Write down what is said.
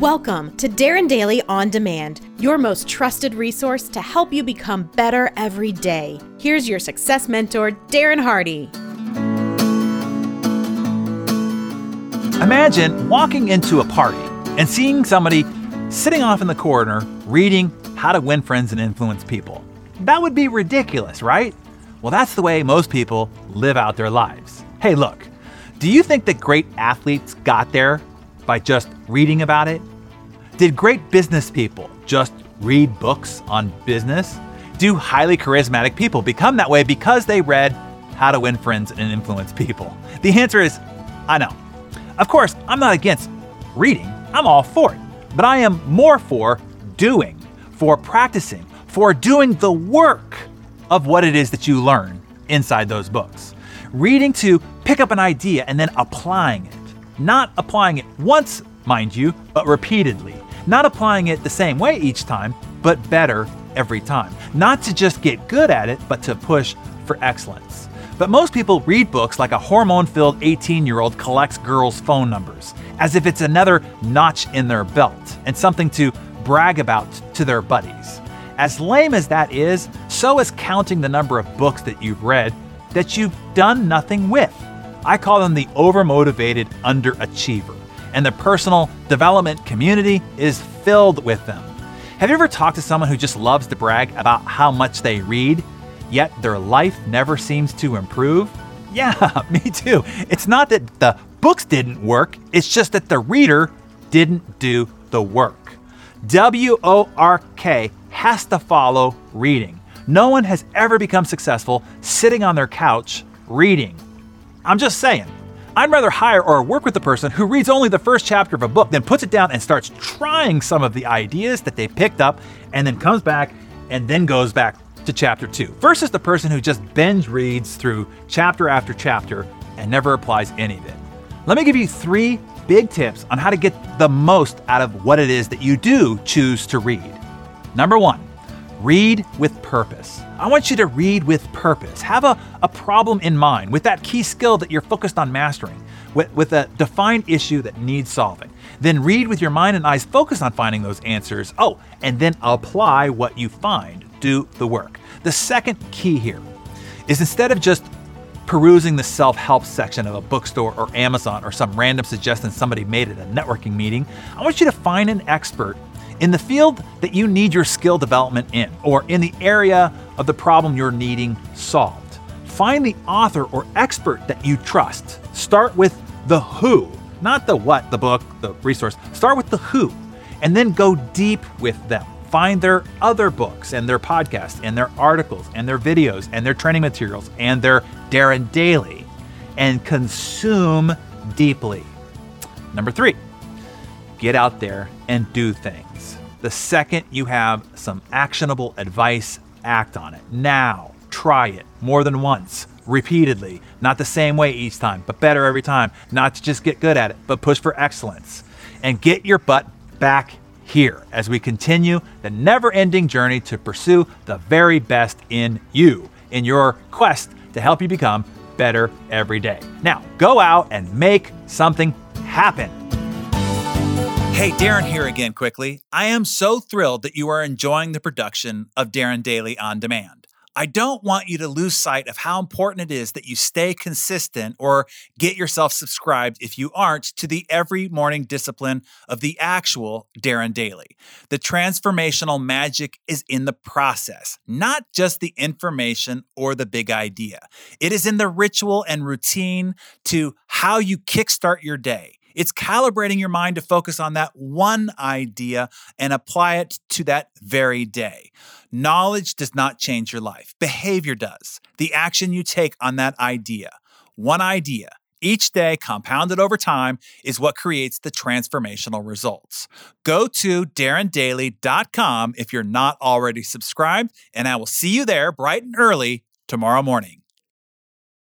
Welcome to Darren Daily On Demand, your most trusted resource to help you become better every day. Here's your success mentor, Darren Hardy. Imagine walking into a party and seeing somebody sitting off in the corner reading How to Win Friends and Influence People. That would be ridiculous, right? Well, that's the way most people live out their lives. Hey, look, do you think that great athletes got there by just reading about it? Did great business people just read books on business? Do highly charismatic people become that way because they read How to Win Friends and Influence People? The answer is I know. Of course, I'm not against reading, I'm all for it. But I am more for doing, for practicing, for doing the work of what it is that you learn inside those books. Reading to pick up an idea and then applying it. Not applying it once, mind you, but repeatedly. Not applying it the same way each time, but better every time. Not to just get good at it, but to push for excellence. But most people read books like a hormone filled 18 year old collects girls' phone numbers, as if it's another notch in their belt and something to brag about to their buddies. As lame as that is, so is counting the number of books that you've read that you've done nothing with. I call them the overmotivated underachiever, and the personal development community is filled with them. Have you ever talked to someone who just loves to brag about how much they read, yet their life never seems to improve? Yeah, me too. It's not that the books didn't work, it's just that the reader didn't do the work. W O R K has to follow reading. No one has ever become successful sitting on their couch reading. I'm just saying. I'd rather hire or work with the person who reads only the first chapter of a book, then puts it down and starts trying some of the ideas that they picked up, and then comes back and then goes back to chapter two, versus the person who just binge reads through chapter after chapter and never applies any of it. Let me give you three big tips on how to get the most out of what it is that you do choose to read. Number one, read with purpose. I want you to read with purpose. Have a, a problem in mind with that key skill that you're focused on mastering, with, with a defined issue that needs solving. Then read with your mind and eyes focused on finding those answers. Oh, and then apply what you find. Do the work. The second key here is instead of just perusing the self help section of a bookstore or Amazon or some random suggestion somebody made at a networking meeting, I want you to find an expert in the field that you need your skill development in, or in the area of the problem you're needing solved. Find the author or expert that you trust. Start with the who, not the what, the book, the resource. Start with the who, and then go deep with them. Find their other books and their podcasts and their articles and their videos and their training materials and their Darren Daily and consume deeply. Number three, get out there and do things. The second you have some actionable advice, act on it. Now, try it more than once, repeatedly, not the same way each time, but better every time. Not to just get good at it, but push for excellence. And get your butt back here as we continue the never ending journey to pursue the very best in you, in your quest to help you become better every day. Now, go out and make something happen. Hey, Darren here again quickly. I am so thrilled that you are enjoying the production of Darren Daily On Demand. I don't want you to lose sight of how important it is that you stay consistent or get yourself subscribed if you aren't to the every morning discipline of the actual Darren Daily. The transformational magic is in the process, not just the information or the big idea. It is in the ritual and routine to how you kickstart your day. It's calibrating your mind to focus on that one idea and apply it to that very day. Knowledge does not change your life, behavior does. The action you take on that idea, one idea, each day compounded over time is what creates the transformational results. Go to darrendaily.com if you're not already subscribed, and I will see you there bright and early tomorrow morning.